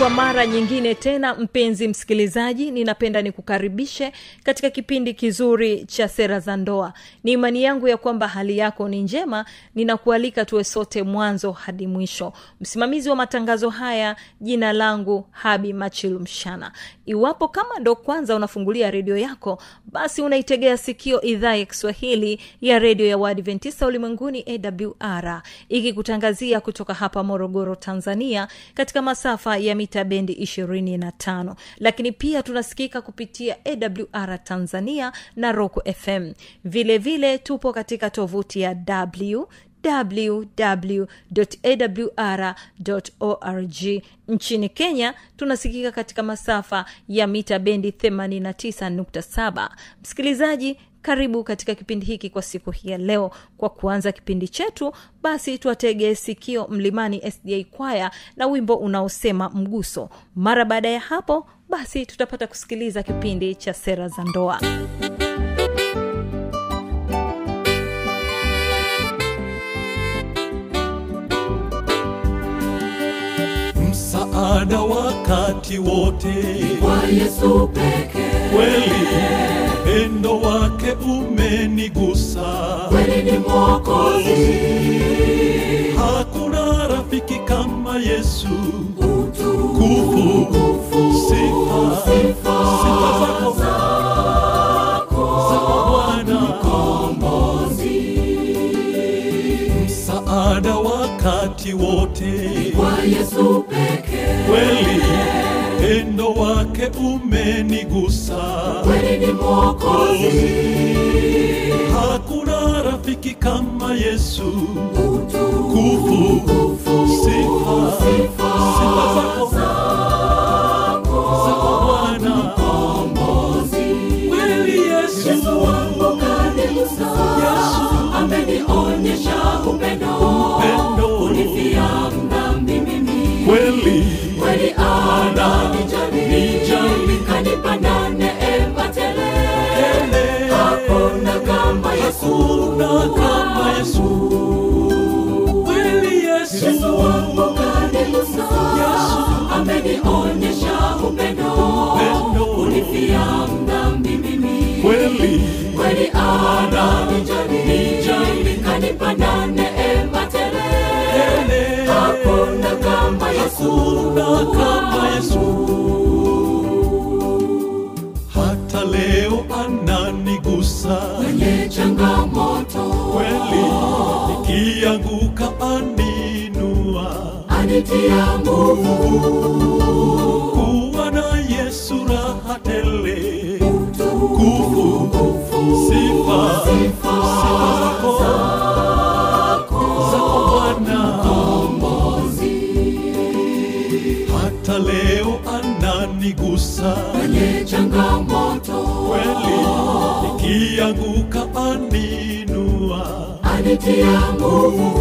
kwa mara nyingine tena mpenzi msikilizaji ninapenda nikukaribishe katika kipindi kizuri cha sera za ndoa. Ni imani yangu ya kwamba hali yako ni njema ninakualika tuwe sote mwanzo hadi mwisho. Msimamizi wa matangazo haya jina langu habi machilu mshana iwapo kama ndo kwanza unafungulia redio yako basi unaitegea sikio idhaa ya kiswahili ya redio ya waadventista ulimwenguni awr ikikutangazia kutoka hapa morogoro tanzania katika masafa ya mita bendi 25 lakini pia tunasikika kupitia awr tanzania na roku fm vilevile vile tupo katika tovuti ya w www.awr.org nchini kenya tunasikika katika masafa ya mita bendi 89.7 msikilizaji karibu katika kipindi hiki kwa siku hii ya leo. Kwa kuanza kipindi chetu basi tuwategee sikio mlimani sda kwaya na wimbo unaosema mguso. Mara baada ya hapo basi tutapata kusikiliza kipindi cha sera za ndoa msaada wakati wote. Kwa yesu pekee. Kweli upendo wake umenigusa. Kweli ni mwokozi. Hakuna rafiki kama yesu. Utukufu. Kufu. Sifa. Sifa msaada wakati wote. Kwa yesu pekee. Kweli pendo wake umenigusa. Kweli ni mwokozi. Hakuna rafiki kama yesu. Utukufu kufu sifa sifa zako. Bwana. Mkombozi, kweli yesu kanigusa amenionyesha upendo. Upendo. kunifia mdhambi mimi kweli. Kweli ana Nijali. kanipa na neema tele. Hakuna kama yesu. Kama yesu. Kweli yesu. Kanigusa amenionyesha upendo. Upendo. kunifia mdhambi mimi kweli. Kweli hakuna kama yesu. Hata leo ananigusa. Kwenye changamoto. Kweli nikianguka aninua. Anitia nguvu. Kuwa na yesu raha tele. Kufu sifa. Sifa zako leo ananigusa. Kwenye changamoto. Kweli nikianguka aninua. Anitia nguvu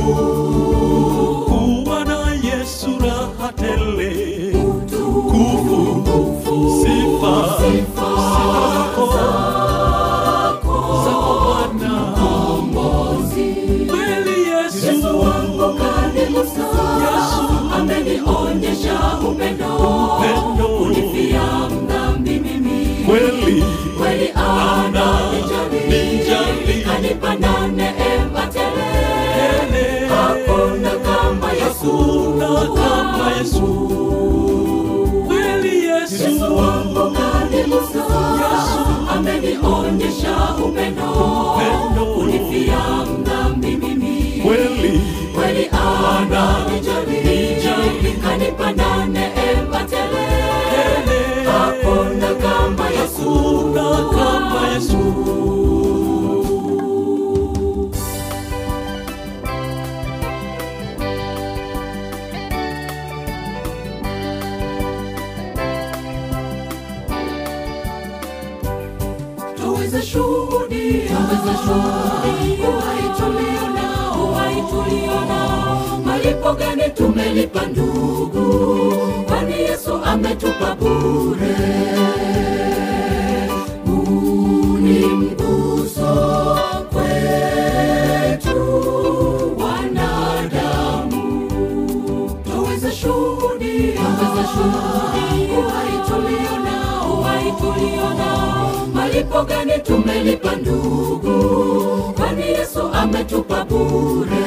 hakuna kama Yesu, kweli Yesu, wangu karibu Yesu amenionyesha upendo, upendo. Ulifia dhambi mimi, kweli. Kweli ananijali, kanipa na neema tele, hakuna kama Yesu, hakuna kama Yesu. Tuweze uhai malipo gani tumelipa ndugu? Kwani yesu ametupa malipo gani tumelipa ndugu? Kwani yesu ametupa bure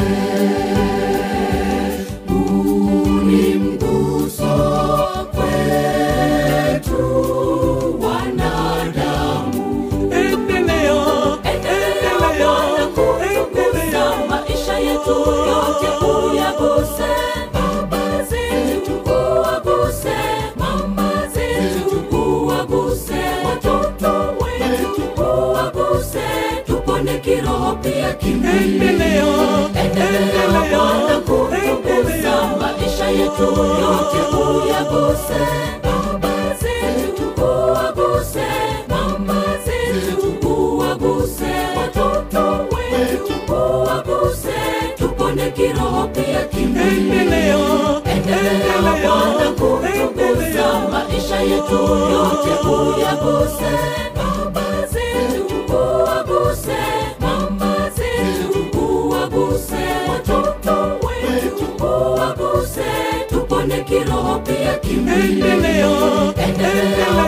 kiroho pia kimwili. Endelea,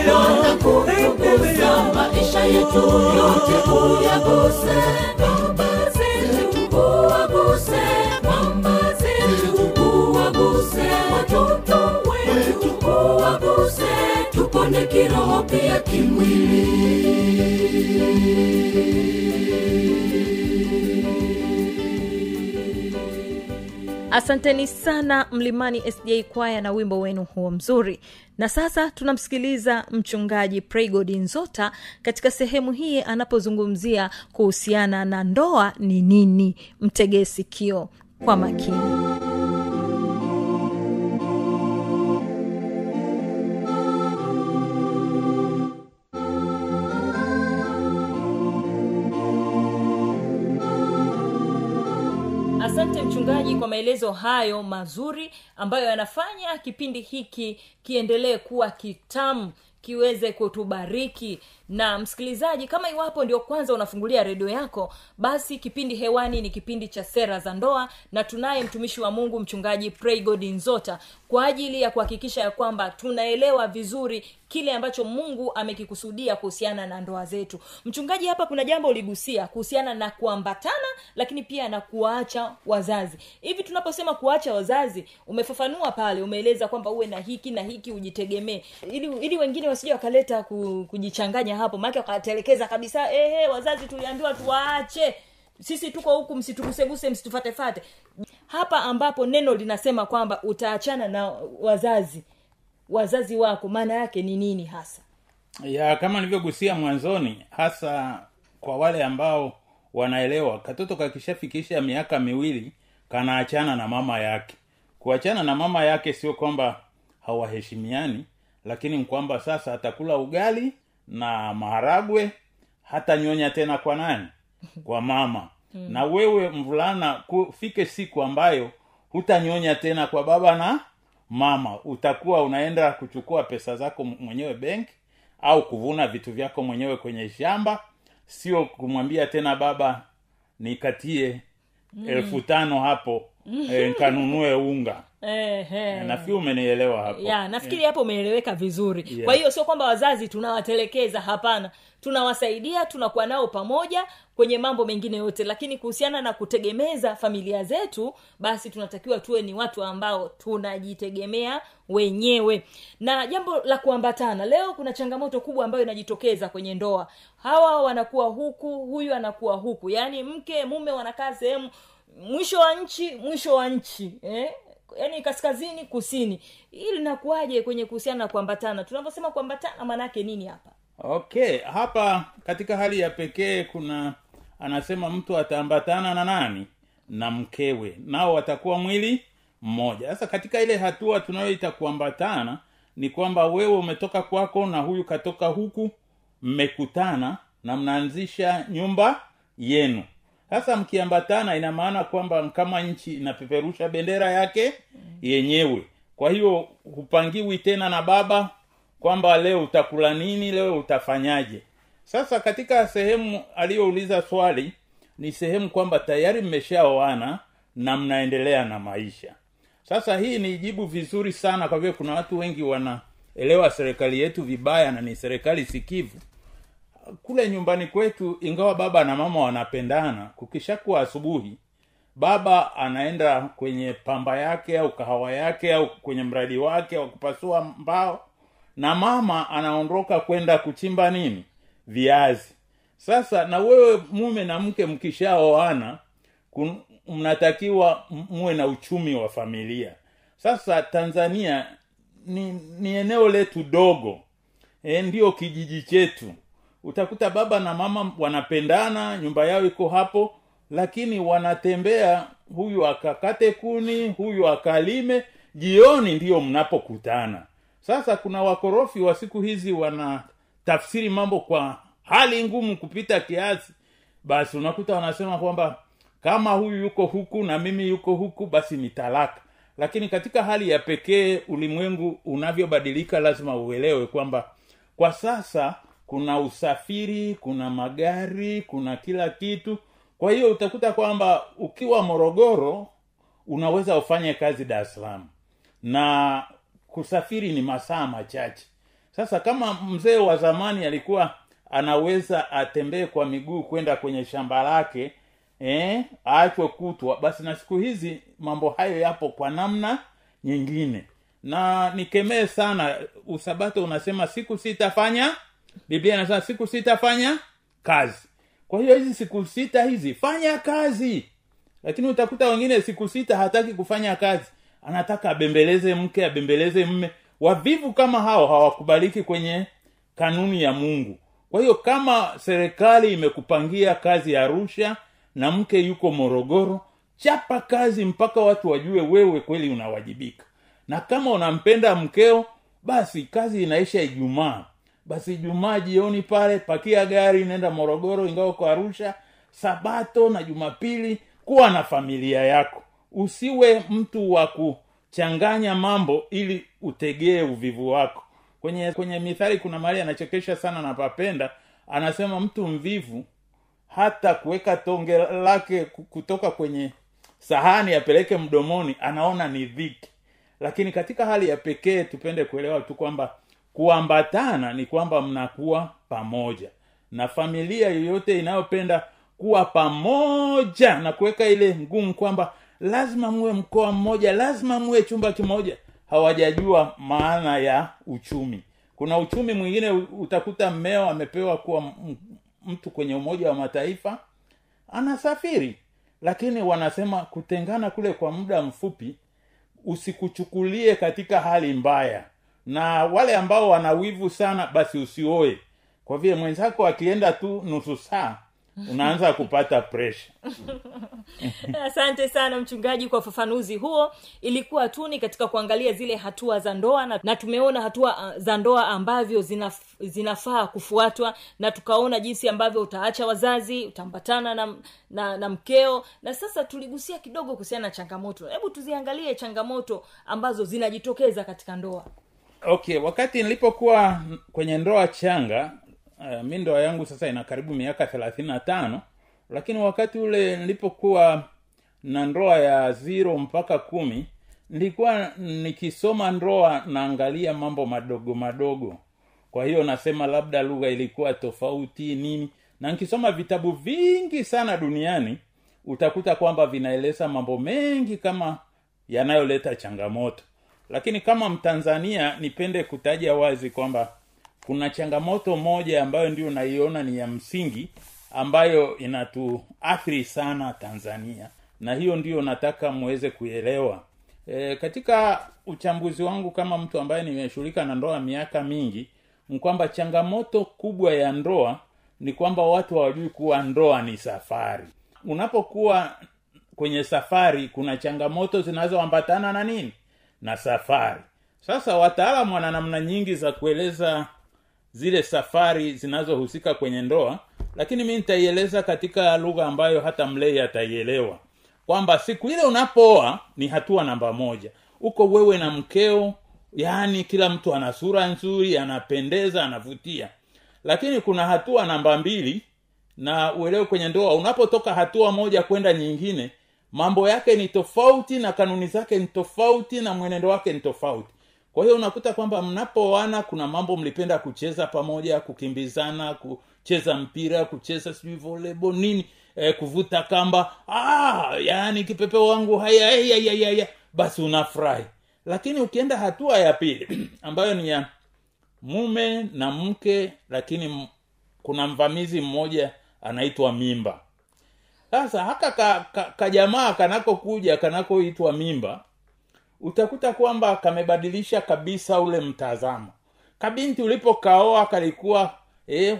Bwana kutukuza maisha yetu yote uyaguse. Baba zetu uwaguse. Mama zetu uwaguse. Watoto wetu uwaguse. Tupone kiroho pia asanteni sana mlimani sda kwaya na wimbo wenu huo mzuri. Na sasa tunamsikiliza mchungaji praygod nzota katika sehemu hii anapozungumzia kuhusiana na ndoa ni nini mtegee sikio kwa makini asante mchungaji kwa maelezo hayo mazuri ambayo yanafanya kipindi hiki kiendelee kuwa kitamu kiweze kutubariki na msikilizaji kama iwapo ndio kwanza unafungulia redio yako basi kipindi hewani ni kipindi cha sera za ndoa na tunaye mtumishi wa mungu mchungaji praygod nzota kwa ajili ya kuhakikisha ya kwamba tunaelewa vizuri kile ambacho mungu amekikusudia kuhusiana na ndoa zetu. Mchungaji hapa kuna jambo uligusia kuhusiana na kuambatana lakini pia na kuwaacha wazazi. Hivi tunaposema kuwaacha wazazi umefafanua pale umeeleza kwamba uwe na hiki na hiki ujitegemee. Ili ili wengine wasija wakaleta ku, kujichanganya hapo. Maake wakatelekeza kabisa ehe wazazi tuliambiwa tuwaache. Sisi tuko huku msituguseguse msitufatefate. Hapa ambapo neno linasema kwamba utaachana na wazazi wazazi wako maana yake ni nini hasa? Ya kama nilivyogusia mwanzoni hasa kwa wale ambao wanaelewa katoto kakishafikisha miaka miwili kanaachana na mama yake. Kuachana na mama yake sio kwamba hawaheshimiani lakini kwamba sasa atakula ugali na maharagwe hata nyonya tena kwa nani? Kwa mama. Hmm. na wewe mvulana kufike siku ambayo hutanyonya tena kwa baba na mama. Utakuwa unaenda kuchukua pesa zako mwenyewe benki au kuvuna vitu vyako mwenyewe kwenye shamba. Sio kumwambia tena baba nikatie mm. elfu tano hapo e, nkanunue unga Ehe. nafikiri umenielewa hapo. Ya nafikiri hapo umeeleweka vizuri. Yeah. kwa hiyo sio kwamba wazazi tunawatelekeza hapana. Tunawasaidia tunakuwa nao pamoja kwenye mambo mengine yote. Lakini kuhusiana na kutegemeza familia zetu basi tunatakiwa tuwe ni watu ambao tunajitegemea wenyewe. Na jambo la kuambatana leo kuna changamoto kubwa ambayo inajitokeza kwenye ndoa. Hawa wanakuwa huku huyu anakuwa huku. Yaani mke mume wanakaa sehemu mwisho wa nchi mwisho wa nchi eh? Yaani kaskazini kusini. Hii linakuwaje kwenye kuhusiana na kuambatana? Tunavyosema kuambatana maanaake nini hapa? Okay hapa katika hali ya pekee kuna anasema mtu ataambatana na nani? Na mkewe. Nao watakuwa mwili mmoja. Sasa katika ile hatua tunayoita kuambatana ni kwamba wewe umetoka kwako na huyu katoka huku mmekutana na mnaanzisha nyumba yenu sasa mkiambatana ina maana kwamba kama nchi inapeperusha bendera yake yenyewe. Kwa hiyo hupangiwi tena na baba kwamba leo utakula nini leo utafanyaje. Sasa katika sehemu aliyouliza swali ni sehemu kwamba tayari mmeshaoana na mnaendelea na maisha. Sasa hii ni jibu vizuri sana kwa vile kuna watu wengi wanaelewa serikali yetu vibaya na ni serikali sikivu kule nyumbani kwetu ingawa baba na mama wanapendana kukishakuwa asubuhi baba anaenda kwenye pamba yake au kahawa yake au kwenye mradi wake wa kupasua mbao na mama anaondoka kwenda kuchimba nini? Viazi. Sasa na wewe mume na mke mkishaoana mnatakiwa muwe na uchumi wa familia. Sasa tanzania ni, ni eneo letu dogo. E, ndiyo kijiji chetu utakuta baba na mama wanapendana nyumba yao iko hapo lakini wanatembea huyu akakate kuni huyu akalime jioni ndiyo mnapokutana. Sasa kuna wakorofi wa siku hizi wanatafsiri mambo kwa hali ngumu kupita kiasi. Basi unakuta wanasema kwamba kama huyu yuko huku na mimi yuko huku basi ni talaka. Lakini katika hali ya pekee ulimwengu unavyobadilika lazima uelewe kwamba kwa sasa kuna usafiri kuna magari kuna kila kitu. Kwa hiyo utakuta kwamba ukiwa morogoro unaweza ufanye kazi dar salaam. Na kusafiri ni masaa machache. Sasa kama mzee wa zamani alikuwa anaweza atembee kwa miguu kwenda kwenye shamba lake eh, aachwe kutwa basi na siku hizi mambo hayo yapo kwa namna nyingine. Na nikemee sana usabato unasema siku sitafanya biblia inasema siku sitafanya kazi. Kwa hiyo hizi siku sita hizi fanya kazi. Lakini utakuta wengine siku sita hataki kufanya kazi. Anataka abembeleze mke abembeleze mme wavivu kama hao hawakubaliki kwenye kanuni ya mungu. Kwa hiyo kama serikali imekupangia kazi ya arusha na mke yuko morogoro chapa kazi mpaka watu wajue wewe kweli unawajibika. Na kama unampenda mkeo basi kazi inaisha ijumaa basi jumaa jioni pale pakia gari nenda morogoro ingawa kwa arusha sabato na jumapili kuwa na familia yako. Usiwe mtu wa kuchanganya mambo ili utegee uvivu wako. Kwenye kwenye mithali kuna mahali anachekesha sana na papenda. Anasema mtu mvivu hata kuweka tonge lake kutoka kwenye sahani apeleke mdomoni anaona ni dhiki. Lakini katika hali ya pekee tupende kuelewa tu kwamba kuambatana ni kwamba mnakuwa pamoja. Na familia yoyote inayopenda kuwa pamoja na kuweka ile ngumu kwamba lazima muwe mkoa mmoja lazima muwe chumba kimoja hawajajua maana ya uchumi. Kuna uchumi mwingine utakuta mmeo amepewa kuwa mtu kwenye umoja wa mataifa anasafiri. Lakini wanasema kutengana kule kwa muda mfupi usikuchukulie katika hali mbaya na wale ambao wana wivu sana basi usioe. Kwa vile mwenzako akienda tu nusu saa unaanza kupata presha asante sana mchungaji kwa ufafanuzi huo. Ilikuwa tu ni katika kuangalia zile hatua za ndoa na, na tumeona hatua uh, za ndoa ambavyo zinaf, zinafaa kufuatwa na tukaona jinsi ambavyo utaacha wazazi utaambatana na, na na mkeo. Na sasa tuligusia kidogo kuhusiana na changamoto. Hebu tuziangalie changamoto ambazo zinajitokeza katika ndoa okay wakati nilipokuwa kwenye ndoa changa uh, mi ndoa yangu sasa ina karibu miaka thelathini na tano lakini wakati ule nilipokuwa na ndoa ya ziro mpaka kumi nilikuwa nikisoma ndoa naangalia mambo madogo madogo. Kwa hiyo nasema labda lugha ilikuwa tofauti nini. Na nikisoma vitabu vingi sana duniani utakuta kwamba vinaeleza mambo mengi kama yanayoleta changamoto lakini kama mtanzania nipende kutaja wazi kwamba kuna changamoto moja ambayo ndio naiona ni ya msingi ambayo inatuathiri sana tanzania. Na hiyo ndiyo nataka muweze kuelewa e, katika uchambuzi wangu kama mtu ambaye nimeshughulika na ndoa miaka mingi ni kwamba changamoto kubwa ya ndoa ni kwamba watu hawajui kuwa ndoa ni safari. Unapokuwa kwenye safari kuna changamoto zinazoambatana na nini na safari. Sasa wataalamu wana namna nyingi za kueleza zile safari zinazohusika kwenye ndoa lakini mi nitaieleza katika lugha ambayo hata mlei ataielewa. Kwamba siku ile unapooa ni hatua namba moja. Uko wewe na mkeo yaani kila mtu ana sura nzuri anapendeza anavutia. Lakini kuna hatua namba mbili na uelewe kwenye ndoa. Unapotoka hatua moja kwenda nyingine mambo yake ni tofauti na kanuni zake ni tofauti na mwenendo wake ni tofauti. Kwa hiyo unakuta kwamba mnapoana kuna mambo mlipenda kucheza pamoja kukimbizana kucheza mpira kucheza sijui volebo nini e, kuvuta kamba. Ah, yani kipepeo wangu haya haya basi unafurahi. Lakini ukienda hatua ya pili ambayo ni ya mume na mke lakini kuna mvamizi mmoja anaitwa mimba sasa haka kajamaa ka, ka kanakokuja kanakoitwa mimba utakuta kwamba kamebadilisha kabisa ule mtazamo. Kabinti ulipokaoa kalikuwa eh,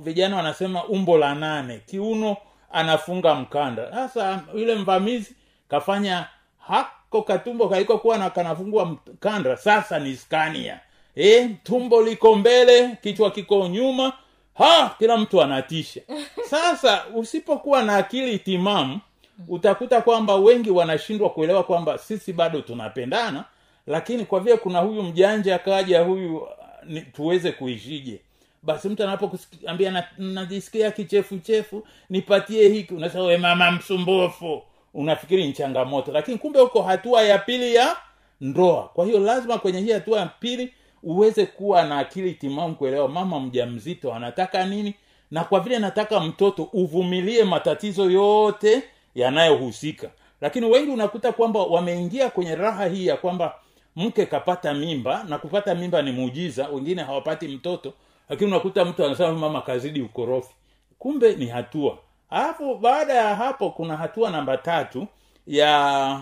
vijana wanasema umbo la nane kiuno anafunga mkanda. Sasa yule mvamizi kafanya hako katumbo kalikokuwa na kanafungua mkanda sasa ni skania. E, tumbo liko mbele kichwa kiko nyuma ha kila mtu anatisha. Sasa usipokuwa na akili timamu utakuta kwamba wengi wanashindwa kuelewa kwamba sisi bado tunapendana lakini kwa vile kuna huyu mjanja akaja huyu ni, tuweze kuishije? Basi mtu anapokuambia najisikia kichefuchefu nipatie hiki unasema mama msumbufu. Unafikiri ni changamoto. Lakini kumbe huko hatua ya pili ya ndoa. Kwa hiyo lazima kwenye hii hatua ya pili uweze kuwa na akili timamu kuelewa mama mjamzito anataka nini na kwa vile nataka mtoto uvumilie matatizo yote yanayohusika. Lakini wengi unakuta kwamba wameingia kwenye raha hii ya kwamba mke kapata mimba na kupata mimba ni muujiza wengine hawapati mtoto lakini unakuta mtu anasema mama kazidi ukorofi. Kumbe ni hatua. Alafu baada ya hapo kuna hatua namba tatu ya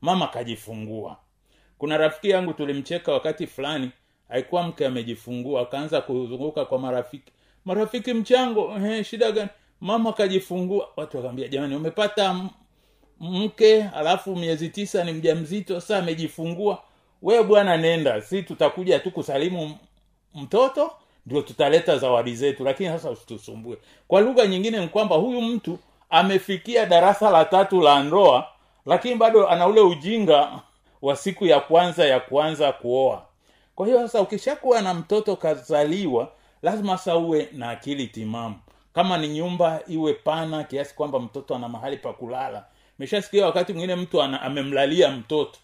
mama kajifungua. Kuna rafiki yangu tulimcheka wakati fulani alikuwa mke amejifungua akaanza kuzunguka kwa marafiki. Marafiki mchango he, shida gani? Mama kajifungua watu wakaambia jamani umepata mke alafu miezi tisa ni mjamzito sasa amejifungua. We bwana nenda. Si tutakuja tu kusalimu mtoto ndio tutaleta zawadi zetu. Lakini sasa usitusumbue. Kwa lugha nyingine ni kwamba huyu mtu amefikia darasa la tatu la ndoa lakini bado ana ule ujinga wa siku ya kwanza ya kuanza kuoa kwa hiyo sasa ukishakuwa na mtoto kazaliwa lazima sasa uwe na akili timamu. Kama ni nyumba iwe pana kiasi kwamba mtoto ana mahali pa kulala. Meshasikia wakati mwingine mtu ana, amemlalia mtoto.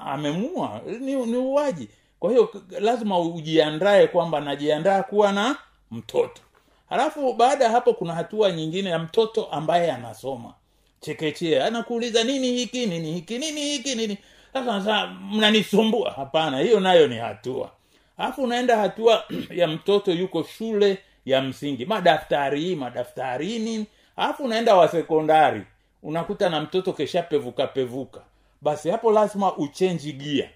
Amemua. Ni, ni uwaji kwa hiyo lazima ujiandae kwamba najiandaa kuwa na mtoto. Halafu baada ya hapo kuna hatua nyingine ya mtoto ambaye anasoma. Chekechea anakuuliza nini hiki? Nini hiki? Nini hiki? Nini sasa mnanisumbua? Hapana hiyo nayo ni hatua. Alafu unaenda hatua ya mtoto yuko shule ya msingi. Madaftari madaftari nini alafu unaenda wa sekondari. Unakuta na mtoto keshapevuka pevuka basi hapo lazima uchenji gia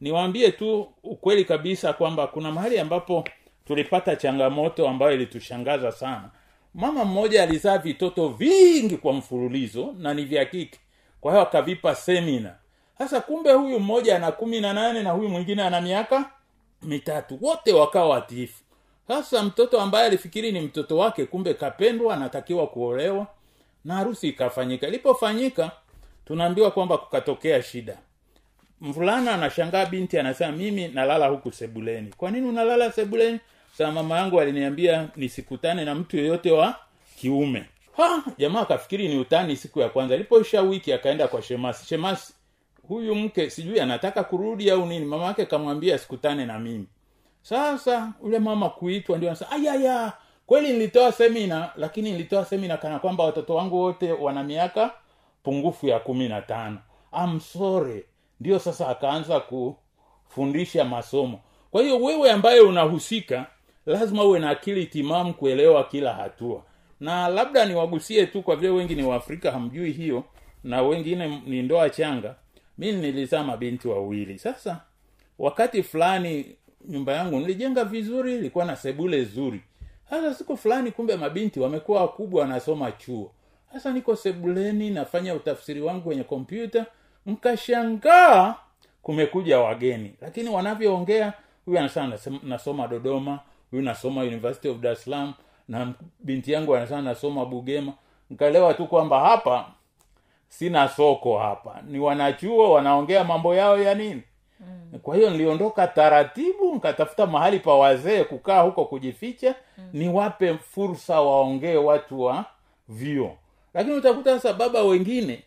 niwaambie tu ukweli kabisa kwamba kuna mahali ambapo tulipata changamoto ambayo ilitushangaza sana. Mama mmoja alizaa vitoto vingi kwa mfululizo na ni vya kike. Kwa hiyo akavipa semina sasa kumbe huyu mmoja ana kumi na nane na huyu mwingine ana miaka mitatu. Wote wakawa watiifu. Sasa mtoto ambaye alifikiri ni mtoto wake kumbe kapendwa anatakiwa kuolewa na harusi ikafanyika. Ilipofanyika tunaambiwa kwamba kukatokea shida. Mvulana anashangaa binti anasema mimi nalala huku sebuleni. Kwa nini unalala sebuleni? Sasa mama yangu aliniambia nisikutane na mtu yeyote wa kiume. Ha jamaa akafikiri ni utani siku ya kwanza. Ilipoisha wiki akaenda kwa shemasi. Shemasi huyu mke sijui anataka kurudi au nini? Mama yake kamwambia asikutane na mimi. Sasa ule mama kuitwa ndio anasema ayaya kweli nilitoa semina lakini nilitoa semina kana kwamba watoto wangu wote wana miaka pungufu ya kumi na tano. Amsore ndio sasa akaanza kufundisha masomo. Kwa hiyo wewe ambaye unahusika lazima uwe na akili timamu kuelewa kila hatua. Na labda niwagusie tu kwa vile wengi ni waafrika hamjui hiyo na wengine ni ndoa changa mi nilizaa mabinti wawili. Sasa wakati fulani nyumba yangu nilijenga vizuri ilikuwa na sebule zuri. Sasa siku fulani kumbe mabinti wamekuwa wakubwa wanasoma chuo. Sasa niko sebuleni nafanya utafsiri wangu kwenye kompyuta. Mkashangaa kumekuja wageni. Lakini wanavyoongea huyu anasema nasoma dodoma huyu nasoma university of dar salaam na binti yangu anasema nasoma bugema. Nkaelewa tu kwamba hapa sina soko hapa. Ni wanachuo wanaongea mambo yao ya nini? Mm. kwa hiyo niliondoka taratibu nkatafuta mahali pa wazee kukaa huko kujificha mm. niwape fursa waongee watu wa vyo lakini utakuta sasa baba wengine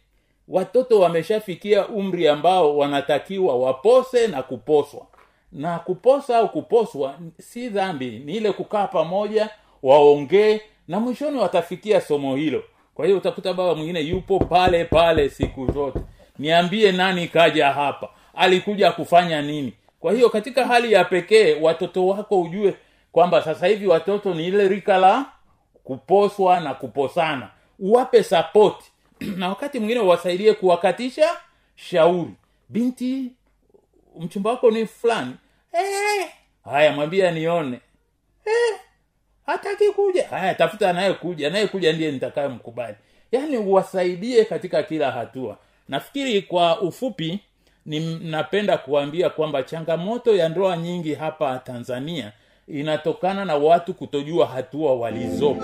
watoto wameshafikia umri ambao wanatakiwa wapose na kuposwa. Na kuposa au kuposwa si dhambi ni ile kukaa pamoja waongee na mwishoni watafikia somo hilo kwa hiyo utakuta baba mwingine yupo pale pale siku zote. Niambie nani kaja hapa? Alikuja kufanya nini? Kwa hiyo katika hali ya pekee watoto wako ujue kwamba sasa hivi watoto ni ile rika la kuposwa na kuposana. Uwape sapoti na wakati mwingine uwasaidie kuwakatisha shauri. Binti mchumba wako ni fulani. Eh, haya mwambie nione eh, hataki kuja. Haya tafuta anayekuja. Anayekuja ndiye nitakaye mkubali yaani uwasaidie katika kila hatua. Nafikiri kwa ufupi ni napenda kuambia kwamba changamoto ya ndoa nyingi hapa tanzania inatokana na watu kutojua hatua walizopo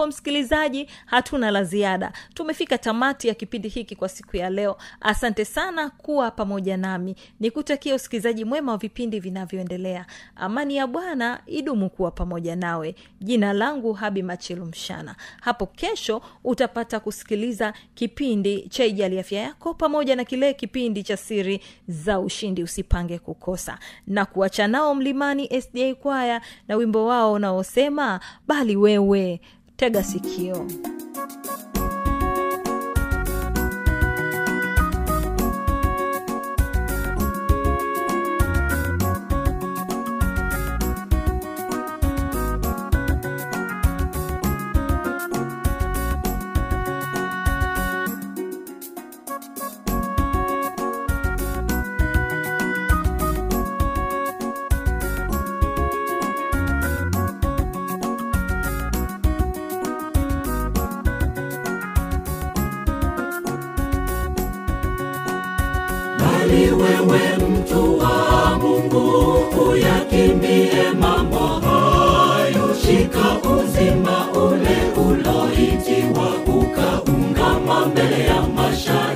hapo msikilizaji hatuna la ziada. Tumefika tamati ya kipindi hiki kwa siku ya leo. Asante sana kuwa pamoja nami. Nikutakia usikilizaji mwema wa vipindi vinavyoendelea. Amani ya bwana idumu kuwa pamoja nawe. Jina langu habi machilu mshana. Hapo kesho utapata kusikiliza kipindi cha ijali afya yako pamoja na kile kipindi cha siri za ushindi usipange kukosa. Na kuacha nao mlimani sda kwaya na wimbo wao unaosema bali wewe tega sikio bali wewe mtu wa mungu uyakimbie mambo hayo. Shika uzima ule uloitiwa ukaungama mbele ya mashahidi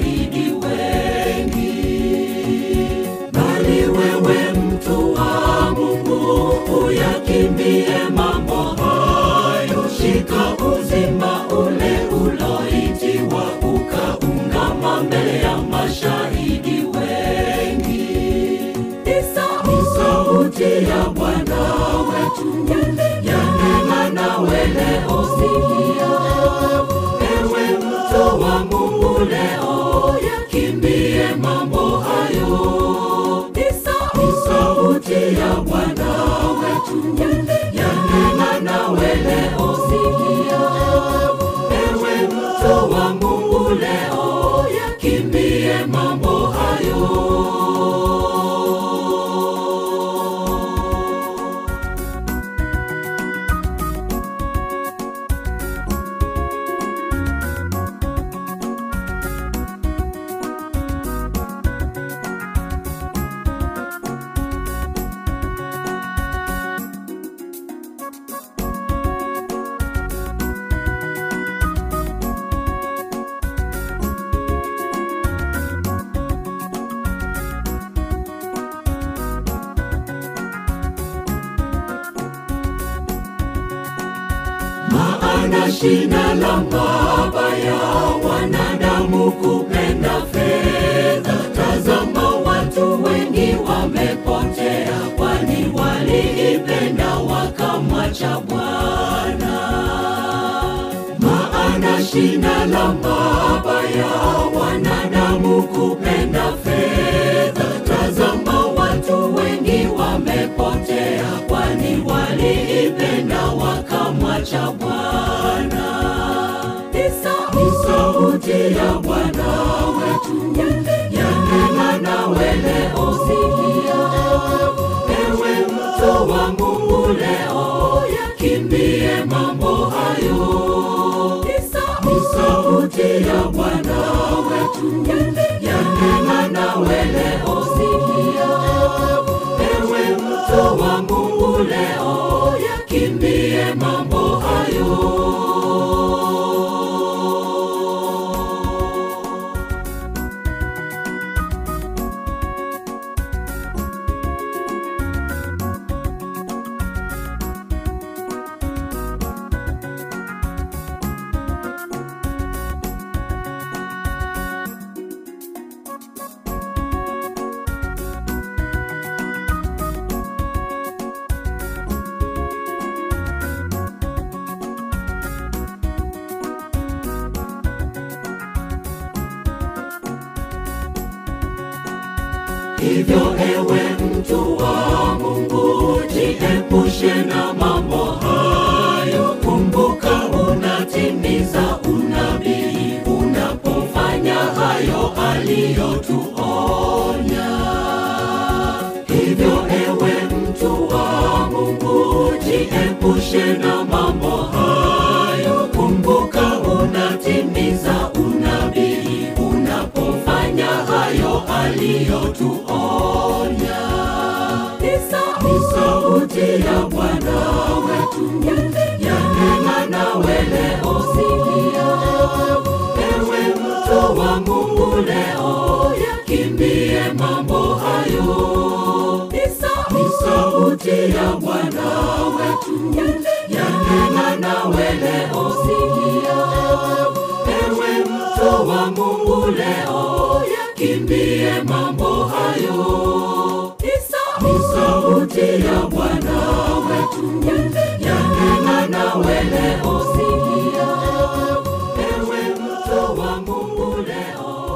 yanena nawe wamepotea kwani waliipenda wakamwacha bwana. Maana shina la baba ya wanadamu kupenda fedha. Tazama watu wengi wamepotea kwani waliipenda wakamwacha bwana. Ni sauti ya bwana wetu yanena wele usikia, sikia ewe mtu wa mungu leo yakimbie mambo hayo. Ni sauti ya bwana wetu. Yanena nawe leo sikia ewe mtu wa mungu leo yakimbie mambo hayo Jiepushe na mambo hayo, kumbuka unatimiza unabii. Unapofanya hayo aliyotuonya. Ni sauti ya Bwana wetu. Yanena nawe leo, sikia ewe mto wa Mungu leo, yakimbie mambo hayo. Ni sauti ya Bwana wetu. wele